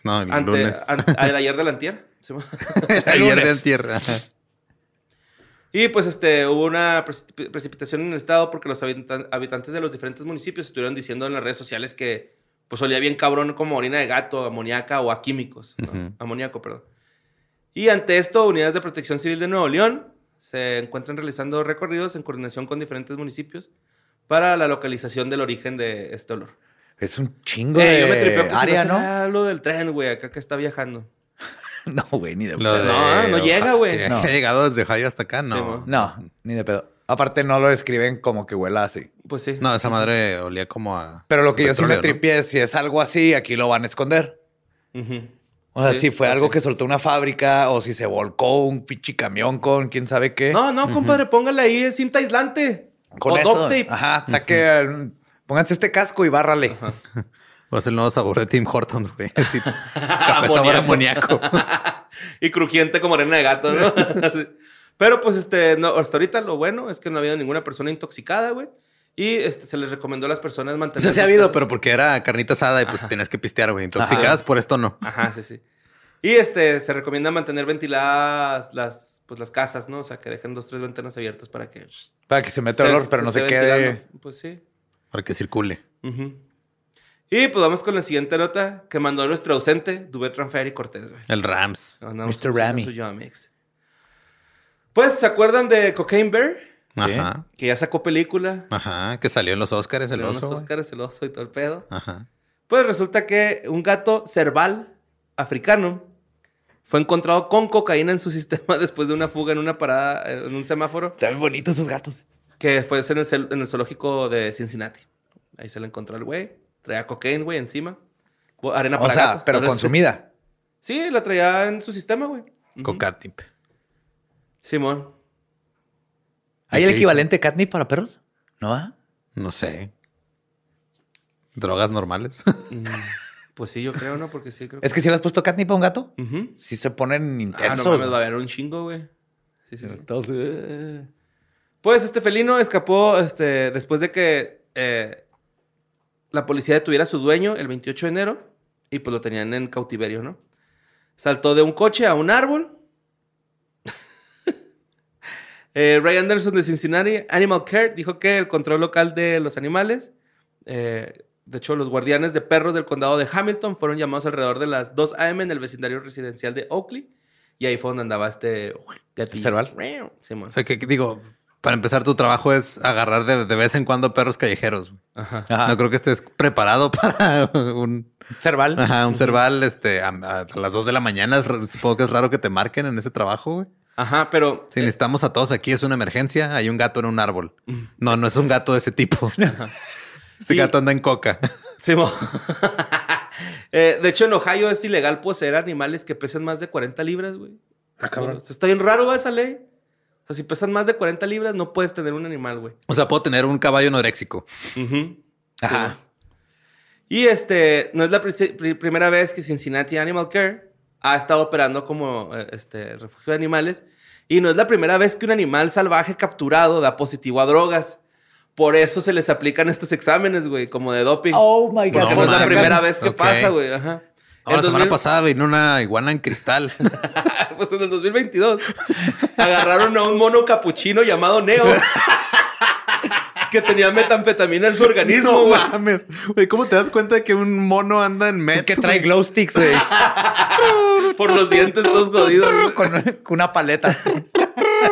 No, el Ante- lunes. an- el ayer del antier. Simón. Ayer lunes. de tierra. Y pues este, hubo una precip- precipitación en el estado porque los habitan- habitantes de los diferentes municipios estuvieron diciendo en las redes sociales que pues olía bien cabrón como orina de gato, amoníaca o a químicos. Amoníaco, perdón. Y ante esto, unidades de protección civil de Nuevo León se encuentran realizando recorridos en coordinación con diferentes municipios para la localización del origen de este olor. Es un chingo Eh, de yo me tripeo que si área, no ¿no? lo del tren, güey, acá que está viajando. No, güey, ni de pedo. de- No, no llega, güey. No. Ha llegado desde Ohio hasta acá, no. No, ni de pedo. Aparte no lo escriben como que huela así. Pues sí. No, esa madre olía como a. Pero lo que yo sí me tripié es si es algo así, aquí lo van a esconder. O sea, Sí, si fue pues algo sí. que soltó una fábrica o si se volcó un pinche camión con quién sabe qué. No, no, compadre, póngale ahí cinta aislante. con o eso. tape. Ajá, saque, pónganse este casco y bárrale. O es el nuevo sabor de Tim Hortons, güey. Así, café sabor Amoníaco. y crujiente como arena de gato, ¿no? Pero pues este, no, hasta ahorita lo bueno es que no ha habido ninguna persona intoxicada, güey. Y este, se les recomendó a las personas O mantener. sea, sí ha habido, casas- pero porque era carnita asada y pues tenías que pistear, güey. Intoxicadas por esto no. Ajá, sí, sí. Y este, se recomienda mantener ventiladas las, pues, las casas, ¿no? O sea, que dejen dos, tres ventanas abiertas para que. Para que se meta olor, pero no se quede. ventilando. Pues sí. Para que circule. Ujú. Y pues vamos con la siguiente nota que mandó nuestro ausente, Dubet Ranferi Cortés, güey. El Rams. Mandamos Mr. en Ramy. su Young Mix. Pues, ¿se acuerdan de Cocaine Bear? Ajá. Que ya sacó película. Ajá. Que salió en los Oscars el oso. unos güey. Oscars, el oso y todo el pedo. Ajá. Pues resulta que un gato cerval africano fue encontrado con cocaína en su sistema después de una fuga en una parada, en un semáforo, Están bonitos esos gatos. que fue en el, en el zoológico de Cincinnati. Ahí se le encontró el güey. Traía cocaína, güey, encima. Arena O para sea, gato. pero consumida. Sí, la traía en su sistema, güey. Ujú. Cocatip. Simón. ¿Hay ¿Y el qué equivalente catnip para perros? ¿No va? No sé. Drogas normales. Mm, Pues sí, yo creo, ¿no? Porque sí, creo Es que si le has puesto catnip a un gato, Ujú. si se ponen Ah, no intensos. mames, va a haber un chingo, güey. Sí, sí, sí. Entonces, eh, Pues este felino escapó este, después de que eh, la policía detuviera a su dueño el 28 de enero y pues lo tenían en cautiverio, ¿no? Saltó de un coche a un árbol. Eh, Ray Anderson de Cincinnati Animal Care dijo que el control local de los animales, eh, de hecho los guardianes de perros del condado de Hamilton fueron llamados alrededor de las 2 a.m. en el vecindario residencial de Oakley y ahí fue donde andaba este gatillo. ¿Cerval? Simón. O sea, que digo, para empezar, tu trabajo es agarrar de, de vez en cuando perros callejeros. Ajá. Ajá. No creo que estés preparado para un, Cerval. ajá, un cerval este, a, a las 2 de la mañana. Supongo que es raro que te marquen en ese trabajo, güey. Ajá, pero Si necesitamos a todos aquí, es una emergencia. Hay un gato en un árbol. No, no es un gato de ese tipo. Ese Sí. gato anda en coca. Simón. Eh, de hecho, en Ohio es ilegal poseer animales que pesen más de 40 libras, güey. Ah, cabrón. Está bien raro ¿va, esa ley. O sea, si pesan más de 40 libras, no puedes tener un animal, güey. O sea, puedo tener un caballo anoréxico. Ujú. Ajá. Y este, no es la pri- pri- primera vez que Cincinnati Animal Care ha estado operando como eh, este, refugio de animales. Y no es la primera vez que un animal salvaje capturado da positivo a drogas. Por eso se les aplican estos exámenes, güey, como de doping. Oh my God. Porque No no, es la primera vez que pasa, güey. Ajá. La semana 2000 pasada vino una iguana en cristal. pues en el 2022 agarraron a un mono capuchino llamado Neo que tenía metanfetamina en su organismo, no mames. Güey, ¿cómo te das cuenta de que un mono anda en met? que trae glow sticks güey, por los dientes todos jodidos. güey. con, con una paleta.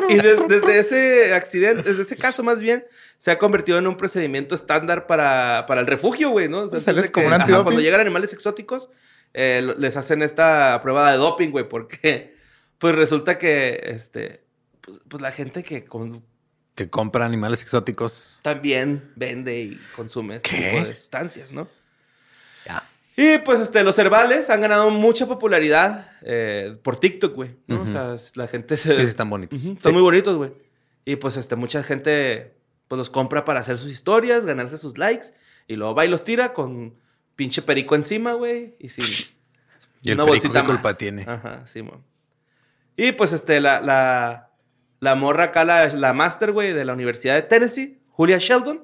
Y de- desde ese accidente, desde ese caso más bien, se ha convertido en un procedimiento estándar para, para el refugio, güey, ¿no? O sea, como que- un ajá, cuando llegan animales exóticos, eh, les hacen esta prueba de doping, güey, porque pues resulta que este, pues, pues la gente que con- Que compra animales exóticos. también vende y consume este ¿Qué? tipo de sustancias, ¿no? Ya. Y pues este, los herbales han ganado mucha popularidad eh, por TikTok, güey. ¿no? O sea, la gente se... Que sí están bonitos. Están muy bonitos, güey. Y pues este, mucha gente pues los compra para hacer sus historias, ganarse sus likes. Y luego va y los tira con pinche perico encima, güey. Y sin... Y el una perico, bolsita ¿qué culpa más. tiene? Ajá, sí, mo. Y pues este, la, la, la morra acá, la, la master, güey, de la Universidad de Tennessee, Julia Sheldon,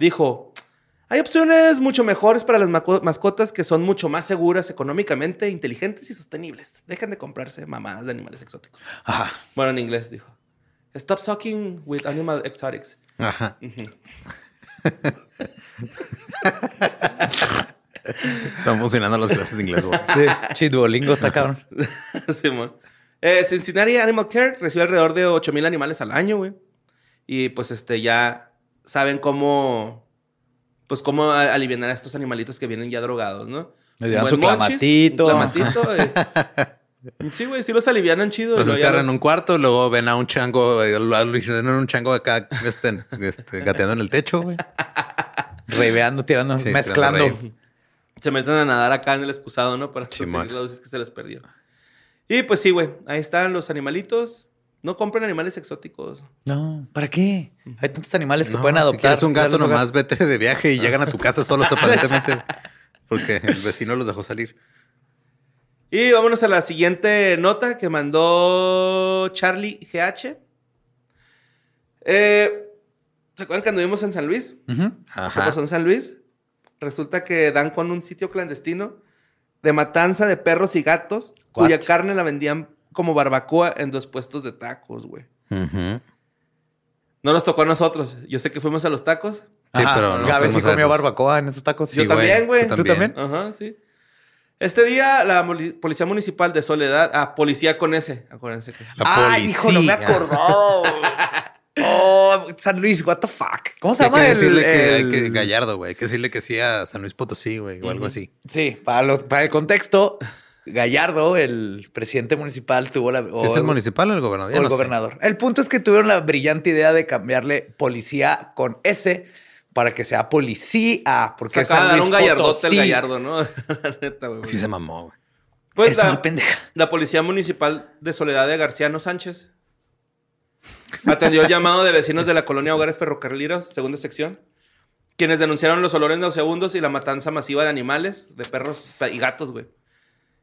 dijo, hay opciones mucho mejores para las mascotas que son mucho más seguras económicamente, inteligentes y sostenibles. Dejen de comprarse mamadas de animales exóticos. Ajá. Bueno, en inglés dijo, stop sucking with animal exotics. Ajá. Están funcionando las clases de inglés, güey. Sí. Sí, Duolingo está cabrón. Simón. Eh, Cincinnati Animal Care recibe alrededor de 8000 animales al año, güey. Y pues este ya saben cómo pues cómo aliviar a estos animalitos que vienen ya drogados, ¿no? Les dan su monchis, clamatito. un clamatito. eh. Sí, güey, sí los alivianan chido. Los encierran en los- un cuarto, luego ven a un chango, eh, lo hicieron en un chango acá, este, este, gateando en el techo, güey. Reveando, tirando, Sí, mezclando. tirando. Se meten a nadar acá en el excusado, ¿no? Para conseguir las dosis que se les perdieron. Y pues sí, güey, ahí están los animalitos. No compren animales exóticos. No, ¿para qué? Hay tantos animales que No, pueden adoptar. Si quieres un gato, hogar. nomás vete de viaje y llegan a tu casa solos aparentemente. Porque el vecino los dejó salir. Y vámonos a la siguiente nota que mandó Charlie GH. Eh, ¿Se acuerdan que anduvimos en San Luis? Ujú. ¿Qué Ajá. pasó en San Luis? Resulta que dan con un sitio clandestino de matanza de perros y gatos, What? cuya carne la vendían como barbacoa en dos puestos de tacos, güey. No nos tocó a nosotros. Yo sé que fuimos a los tacos. Sí, Ajá. pero no Gabe sí comió barbacoa en esos tacos. Yo también, güey. tú ¿Tú también? Ajá, sí. Este día, la Policía Municipal de Soledad... Ah, Policía con ese. Acuérdense que... La Ay, hijo, no me policía. acordó. oh, San Luis, what the fuck. ¿Cómo Sí, se hay llama que el, decirle que, hay el- que Gallardo, güey. Hay que decirle que sí a San Luis Potosí, güey, o algo así. Sí, para, los, para el contexto, Gallardo, el presidente municipal, tuvo la. ¿Sí o- ¿Es el municipal o el gobernador? o el no sé. gobernador. El punto es que tuvieron la brillante idea de cambiarle policía con S para que sea policía, porque Se es San dar un Luis gallardote Potosí. el gallardo, ¿no? la neta, güey. Sí se mamó, güey. Pues es la, una pendeja. la Policía Municipal de Soledad de Garciano Sánchez atendió el llamado de vecinos de la colonia Hogares Ferrocarrileros, segunda sección, quienes denunciaron los olores nauseabundos y la matanza masiva de animales, de perros y gatos, güey.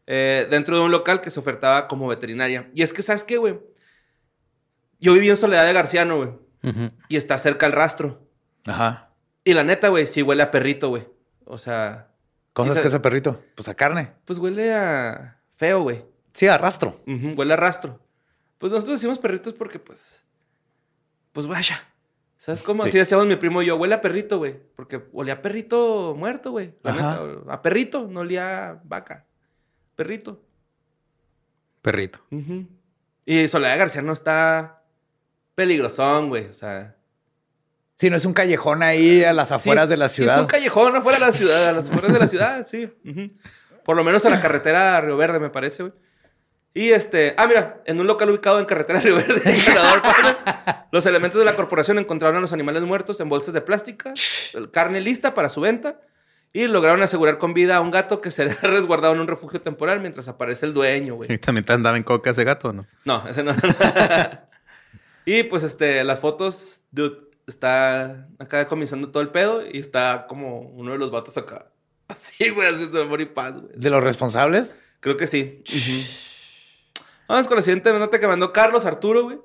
eh, dentro de un local que se ofertaba como veterinaria. Y es que, ¿sabes qué, güey? Yo viví en Soledad de Garciano, güey. Ujú. Y está cerca el rastro. Ajá. Y la neta, güey, sí huele a perrito, güey. O sea... ¿Cómo sí es sa- que ese perrito? Pues a carne. Pues huele a feo, güey. Sí, a rastro. Ujú, huele a rastro. Pues nosotros decimos perritos porque, pues... Pues vaya. ¿Sabes cómo? Sí. Así decíamos mi primo y yo, huele a perrito, güey. Porque olía a perrito muerto, güey. La Ajá. neta, a perrito, no olía a vaca. Perrito. Perrito. Y Soledad García no está peligrosón, güey. O sea... Sí, no es un callejón ahí a las afueras Sí, de la sí ciudad. es un callejón afuera de la ciudad, a las afueras de la ciudad, sí. Por lo menos a la carretera a Río Verde, me parece, güey. Y este, ah, mira, en un local ubicado en carretera Río Verde, los elementos de la corporación encontraron a los animales muertos en bolsas de plástica, carne lista para su venta, y lograron asegurar con vida a un gato que será resguardado en un refugio temporal mientras aparece el dueño, güey. ¿Y también te andaba en coca ese gato o no? No, ese no. y pues este, las fotos, dude, está acá comenzando todo el pedo y está como uno de los vatos acá. Así, güey, haciendo amor y paz, güey. ¿De los responsables? Creo que sí. Vamos con la siguiente nota que mandó Carlos Arturo, güey.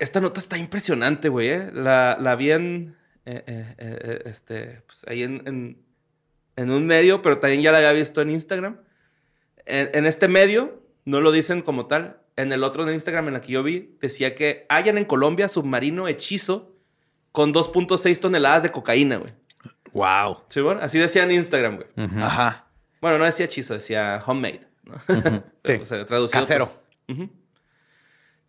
Esta nota está impresionante, güey. ¿eh? La, la vi en. eh, eh, eh, este, pues ahí en, en, en un medio, pero también ya la había visto en Instagram. En, en este medio, no lo dicen como tal. En el otro de Instagram, en la que yo vi, decía que hayan en Colombia submarino hechizo con 2.6 toneladas de cocaína, güey. Wow. ¿Sí, bueno? Así decía en Instagram, güey. Ajá. Bueno, no decía hechizo, decía homemade. Sí. O sea, traducido, Casero. pues.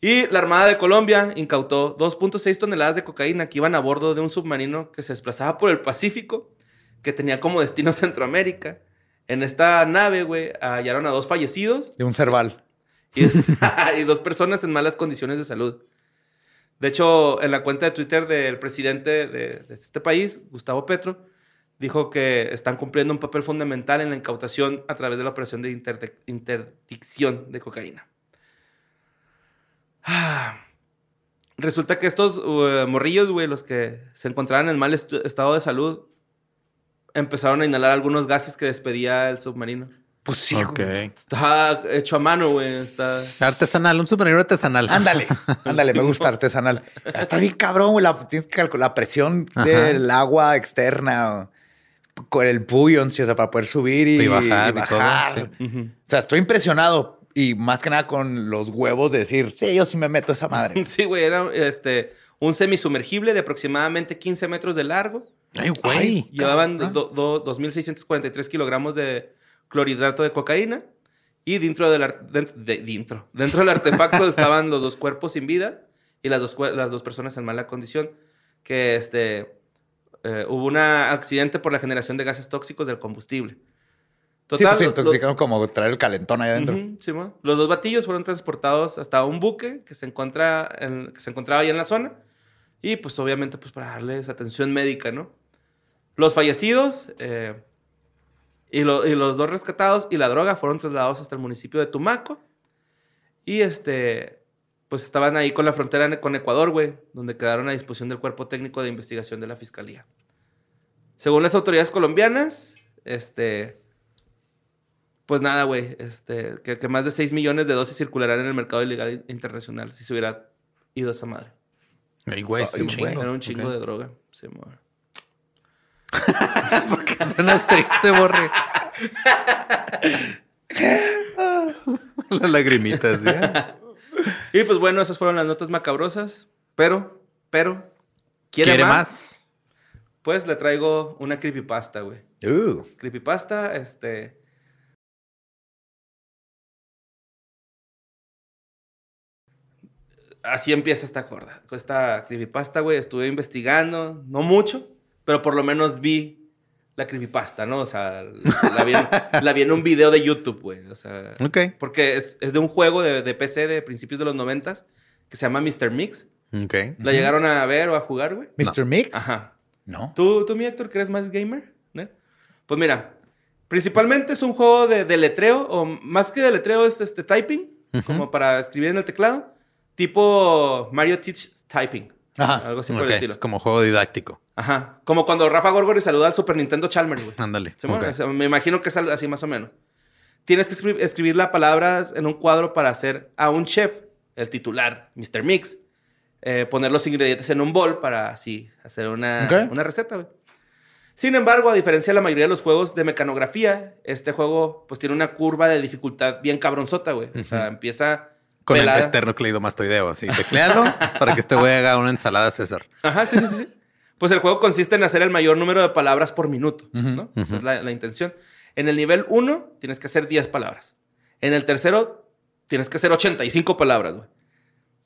Y la Armada de Colombia incautó 2.6 toneladas de cocaína que iban a bordo de un submarino que se desplazaba por el Pacífico, que tenía como destino Centroamérica. En esta nave, güey, hallaron a dos fallecidos De un cerval. y, y dos personas en malas condiciones de salud. De hecho, en la cuenta de Twitter del presidente de, de este país, Gustavo Petro, dijo que están cumpliendo un papel fundamental en la incautación a través de la operación de interdicción de cocaína. Ah. Resulta que estos uh, morrillos, güey, los que se encontraban en mal estado de salud, empezaron a inhalar algunos gases que despedía el submarino. Pues sí. Ok. güey. Está hecho a mano, güey. Está... Artesanal, un submarino artesanal. Ándale, ándale, me gusta artesanal. Está bien cabrón, güey. La, tienes que calcular la presión del agua externa con el buoyancy, o sea, para poder subir y, Y bajar y todo, bajar. sí. Ujú. O sea, estoy impresionado y más que nada con los huevos de decir, sí, yo sí me meto a esa madre. Sí, güey, era este, un semisumergible de aproximadamente 15 metros de largo. Ay, güey. Ay. Llevaban Ah. do- do- 2.643 kilogramos de clorhidrato de cocaína. Y dentro del, dentro, de- dentro, dentro del artefacto estaban los dos cuerpos sin vida y las dos, las dos personas en mala condición. Que este, eh, hubo un accidente por la generación de gases tóxicos del combustible. sí, pues se lo- intoxicaron como traer el calentón ahí adentro. Los dos batillos fueron transportados hasta un buque que se, encuentra en- que se encontraba ahí en la zona. Y pues obviamente pues para darles atención médica, ¿no? Los fallecidos eh, y, lo- y los dos rescatados y la droga fueron trasladados hasta el municipio de Tumaco. Y este, pues estaban ahí con la frontera con Ecuador, güey, donde quedaron a disposición del cuerpo técnico de investigación de la fiscalía. Según las autoridades colombianas, este, pues nada, güey, este, que, que más de 6 millones de dosis circularán en el mercado ilegal internacional si se hubiera ido esa madre. Ay, güey, un chingo. Era un chingo de droga. Sí, amor. ¿Por qué suenas triste, borre? Las lagrimitas, ¿sí? Y pues bueno, esas fueron las notas macabrosas. Pero, pero, ¿quiere, ¿Quiere más? más? Pues le traigo una creepypasta, güey. Uh, Creepypasta, este... Así empieza esta corda. Esta creepypasta, güey, estuve investigando, no mucho, pero por lo menos vi la creepypasta, ¿no? O sea, la vi en, la vi en un video de YouTube, güey. O sea, Ok. porque es, es de un juego de, de PC de principios de los noventas que se llama Mr. Mix. Ok. ¿La llegaron a ver o a jugar, güey? Mr. Mix. Ajá. No. ¿Tú, tú, mi Héctor, que eres más gamer? ¿no? Pues mira, principalmente es un juego de, de letreo, o más que de letreo es este typing, como para escribir en el teclado, tipo Mario Teach Typing. Ajá. Algo así por Ok, el estilo. Es como juego didáctico. Ajá. Como cuando Rafa Gorgori saluda al Super Nintendo Chalmers, güey. Ándale. Me imagino que es así más o menos. Tienes que escri- escribir las palabras en un cuadro para hacer a un chef, el titular, Mr. Mix, eh, poner los ingredientes en un bol para así hacer una, una receta, güey. Sin embargo, a diferencia de la mayoría de los juegos de mecanografía, este juego pues tiene una curva de dificultad bien cabronzota, güey. O sea, empieza Con pelada. el esternocleidomastoideo, así. Teclealo para que este güey haga una ensalada César. Ajá, sí, sí, sí. Pues el juego consiste en hacer el mayor número de palabras por minuto, ¿no? Esa es la, la intención. En el nivel 1 tienes que hacer 10 palabras. En el tercero tienes que hacer 85 palabras, güey.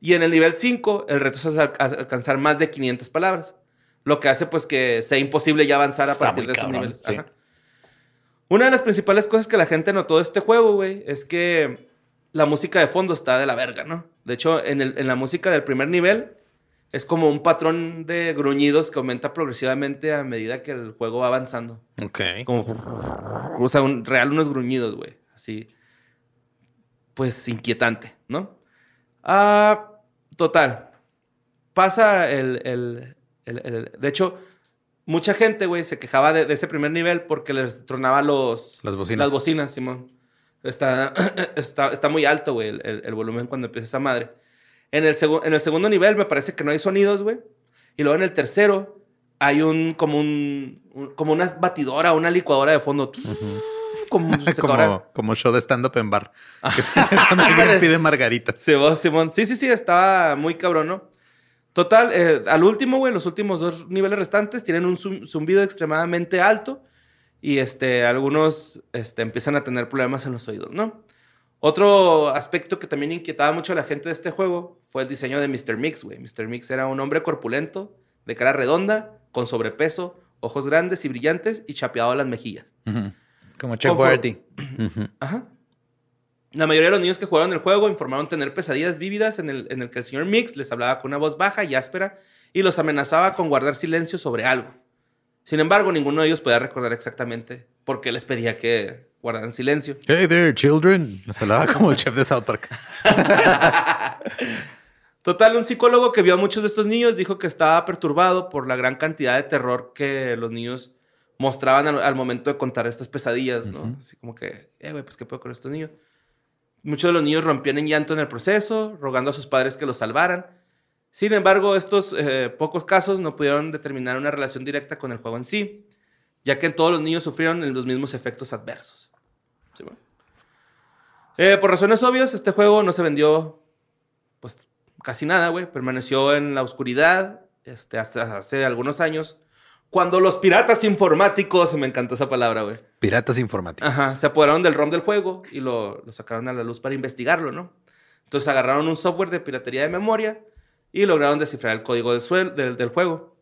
Y en el nivel 5 el reto es al- al- alcanzar más de 500 palabras. Lo que hace pues que sea imposible ya avanzar a partir de esos niveles. sí. Ajá. Una de las principales cosas que la gente notó de este juego, güey, es que la música de fondo está de la verga, ¿no? De hecho, en, el- en la música del primer nivel es como un patrón de gruñidos que aumenta progresivamente a medida que el juego va avanzando. Ok. Como, o sea, un, real unos gruñidos, güey. Así, pues inquietante, ¿no? Ah, total. Pasa el, el- el- el- De hecho, mucha gente, güey, se quejaba de, de ese primer nivel porque les tronaba los... Las bocinas. Las bocinas, Simón. Está, está, está muy alto, güey, el, el- el volumen cuando empieza esa madre. En el, en el segundo nivel me parece que no hay sonidos, güey. Y luego en el tercero hay un como un, un- como una batidora, una licuadora de fondo. Como un secadora. Como, como show de stand-up en bar. Que alguien pide margaritas. Sí, vos, Simón. Sí, sí, sí, estaba muy cabrón, ¿no? Total, eh, al último, güey, los últimos dos niveles restantes tienen un zum- zumbido extremadamente alto y este, algunos este, empiezan a tener problemas en los oídos, ¿no? Otro aspecto que también inquietaba mucho a la gente de este juego fue el diseño de Mr. Mix, güey. Mr. Mix era un hombre corpulento, de cara redonda, con sobrepeso, ojos grandes y brillantes y chapeado a las mejillas. Como Chuck Bertie. Ajá. La mayoría de los niños que jugaron el juego informaron tener pesadillas vívidas en el, en el que el señor Mix les hablaba con una voz baja y áspera y los amenazaba con guardar silencio sobre algo. Sin embargo, ninguno de ellos podía recordar exactamente por qué les pedía que guardaran silencio. Hey there, children. Les hablaba como el chef de South Park. Total, un psicólogo que vio a muchos de estos niños dijo que estaba perturbado por la gran cantidad de terror que los niños mostraban al, al momento de contar estas pesadillas, ¿no? Así como que, eh, güey, pues qué puedo con estos niños. Muchos de los niños rompían en llanto en el proceso, rogando a sus padres que los salvaran. Sin embargo, estos eh, pocos casos no pudieron determinar una relación directa con el juego en sí, ya que todos los niños sufrieron los mismos efectos adversos. ¿Sí, bueno? Eh, por razones obvias, este juego no se vendió pues casi nada, güey. Permaneció en la oscuridad este, hasta hace algunos años. Cuando los piratas informáticos, me encantó esa palabra, güey. Piratas informáticos. Ajá, se apoderaron del ROM del juego y lo, lo sacaron a la luz para investigarlo, ¿no? Entonces agarraron un software de piratería de memoria y lograron descifrar el código del, suel- del, del juego.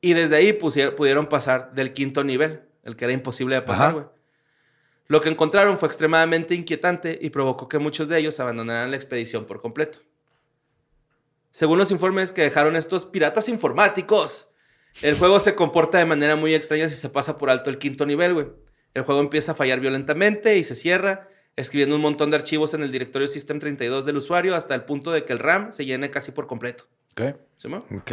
Y desde ahí pudieron pasar del quinto nivel, el que era imposible de pasar, güey. Lo que encontraron fue extremadamente inquietante y provocó que muchos de ellos abandonaran la expedición por completo. Según los informes que dejaron estos piratas informáticos, el juego se comporta de manera muy extraña si se pasa por alto el quinto nivel, güey. El juego empieza a fallar violentamente y se cierra, escribiendo un montón de archivos en el directorio System 32 del usuario hasta el punto de que el RAM se llene casi por completo. Ok. ¿Sí? Ok.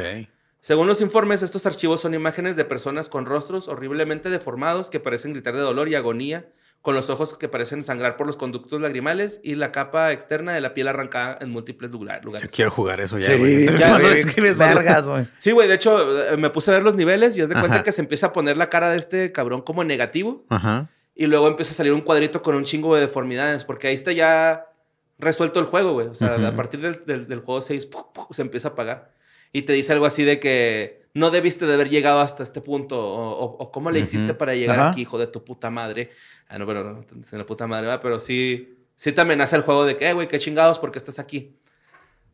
Según los informes, estos archivos son imágenes de personas con rostros horriblemente deformados que parecen gritar de dolor y agonía, con los ojos que parecen sangrar por los conductos lagrimales y la capa externa de la piel arrancada en múltiples lugar- Yo lugares. quiero jugar eso ya, Sí, güey. ya, güey, vergas, güey. Sí, güey, de hecho, eh, me puse a ver los niveles y os de cuenta Ajá. que se empieza a poner la cara de este cabrón como negativo Ajá. y luego empieza a salir un cuadrito con un chingo de deformidades, porque ahí está ya resuelto el juego, güey. O sea, a partir del, del, del juego 6 ¡puf! ¡puf! se empieza a apagar. Y te dice algo así de que no debiste de haber llegado hasta este punto, o, o- o cómo le hiciste Ujú. para llegar Ajá. aquí, hijo de tu puta madre. Ah, no, bueno, no, dicen la puta madre, ¿verdad? pero sí, sí te amenaza el juego de que, eh, güey, qué chingados, porque estás aquí.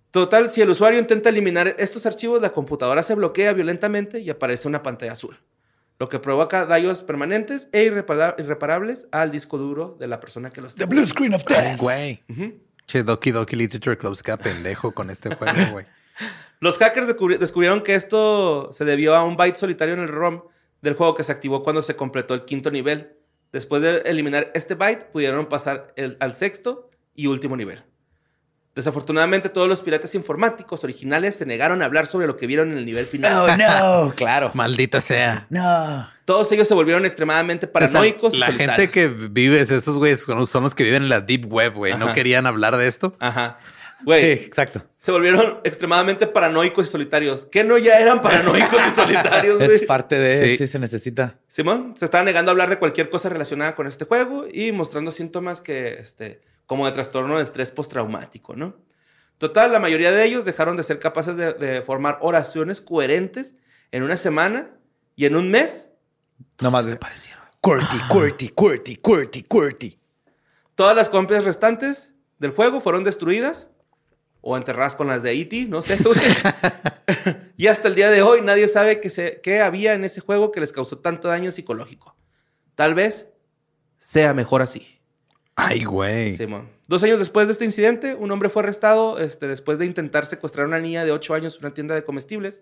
Total, si el usuario intenta eliminar estos archivos, la computadora se bloquea violentamente y aparece una pantalla azul, lo que provoca daños permanentes e irrepara- irreparables al disco duro de la persona que los The blue screen of death. güey. Ujú. Che, Doki Doki Literature Club se queda pendejo con este juego, güey. Los hackers descubri- descubrieron que esto se debió a un byte solitario en el ROM del juego que se activó cuando se completó el quinto nivel. Después de eliminar este byte, pudieron pasar el- al sexto y último nivel. Desafortunadamente, todos los piratas informáticos originales se negaron a hablar sobre lo que vieron en el nivel final. Oh, no. claro. Maldita sea. No. Todos ellos se volvieron extremadamente paranoicos. O sea, y la solitarios. gente que vive, estos güeyes son los que viven en la deep web, güey. No querían hablar de esto. Ajá. Güey, Sí, exacto. se volvieron extremadamente paranoicos y solitarios. ¿Qué no ya eran paranoicos y solitarios, güey? Es parte de... Sí. Sí, se necesita. Simón se estaba negando a hablar de cualquier cosa relacionada con este juego y mostrando síntomas que, este, como de trastorno de estrés postraumático, ¿no? Total, la mayoría de ellos dejaron de ser capaces de, de formar oraciones coherentes en una semana y en un mes No más. desaparecieron. QWERTY, QWERTY, QWERTY, QWERTY, QWERTY. Todas las copias restantes del juego fueron destruidas o enterradas con las de E.T., no sé. y hasta el día de hoy nadie sabe qué, se, qué había en ese juego que les causó tanto daño psicológico. Tal vez sea mejor así. Ay, güey. Simón. Dos años después de este incidente, un hombre fue arrestado este, después de intentar secuestrar a una niña de 8 años en una tienda de comestibles.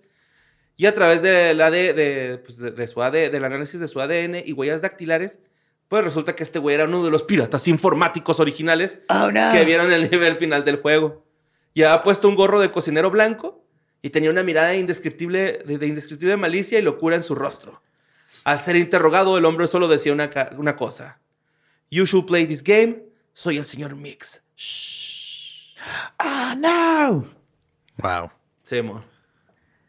Y a través de, pues, de- de su AD, del análisis de su ADN y huellas dactilares, pues resulta que este güey era uno de los piratas informáticos originales Oh, no. que vieron el nivel final del juego. Ya puesto un gorro de cocinero blanco y tenía una mirada indescriptible, de, de indescriptible malicia y locura en su rostro. Al ser interrogado, el hombre solo decía una, cosa. You should play this game. Soy el señor Mix. Shh. ¡Ah, no! Wow. Sí, amor.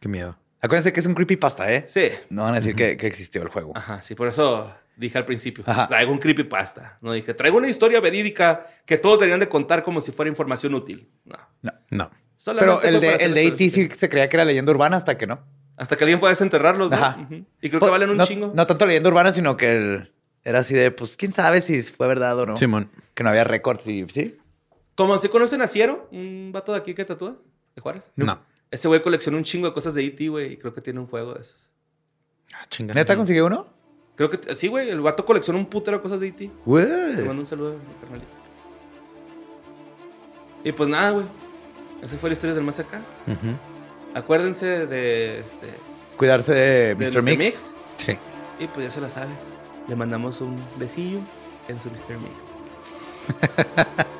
Qué miedo. Acuérdense que es un creepypasta, ¿eh? Sí. No van a decir que, que existió el juego. Ajá, sí, por eso dije al principio. Ajá. Traigo un creepypasta. No dije, traigo una historia verídica que todos deberían de contar como si fuera información útil. No. No. No. Solamente Pero el fue de, el de E.T. sí se creía que era leyenda urbana hasta que no. Hasta que alguien pueda desenterrarlos, ¿no? Ajá. Y creo que valen un no, chingo. No tanto leyenda urbana, sino que el- era así de, pues, quién sabe si fue verdad o no. Simón. Que no había récords y sí. Como se conocen a Ciero, un vato de aquí que tatúa, de Juárez. No. Ese güey coleccionó un chingo de cosas de E.T., güey, y creo que tiene un juego de esos. Ah, chinga. ¿Neta consiguió uno? Creo que sí, güey, el vato coleccionó un putero de cosas de E.T. Güey. Te mando un saludo, mi carnalito. Y pues nada, güey. Esa fue la historia del más acá. Acuérdense de este. Cuidarse de de Mr. Mix. Sí. Y pues ya se la sabe. Le mandamos un besillo en su Mr. Mix.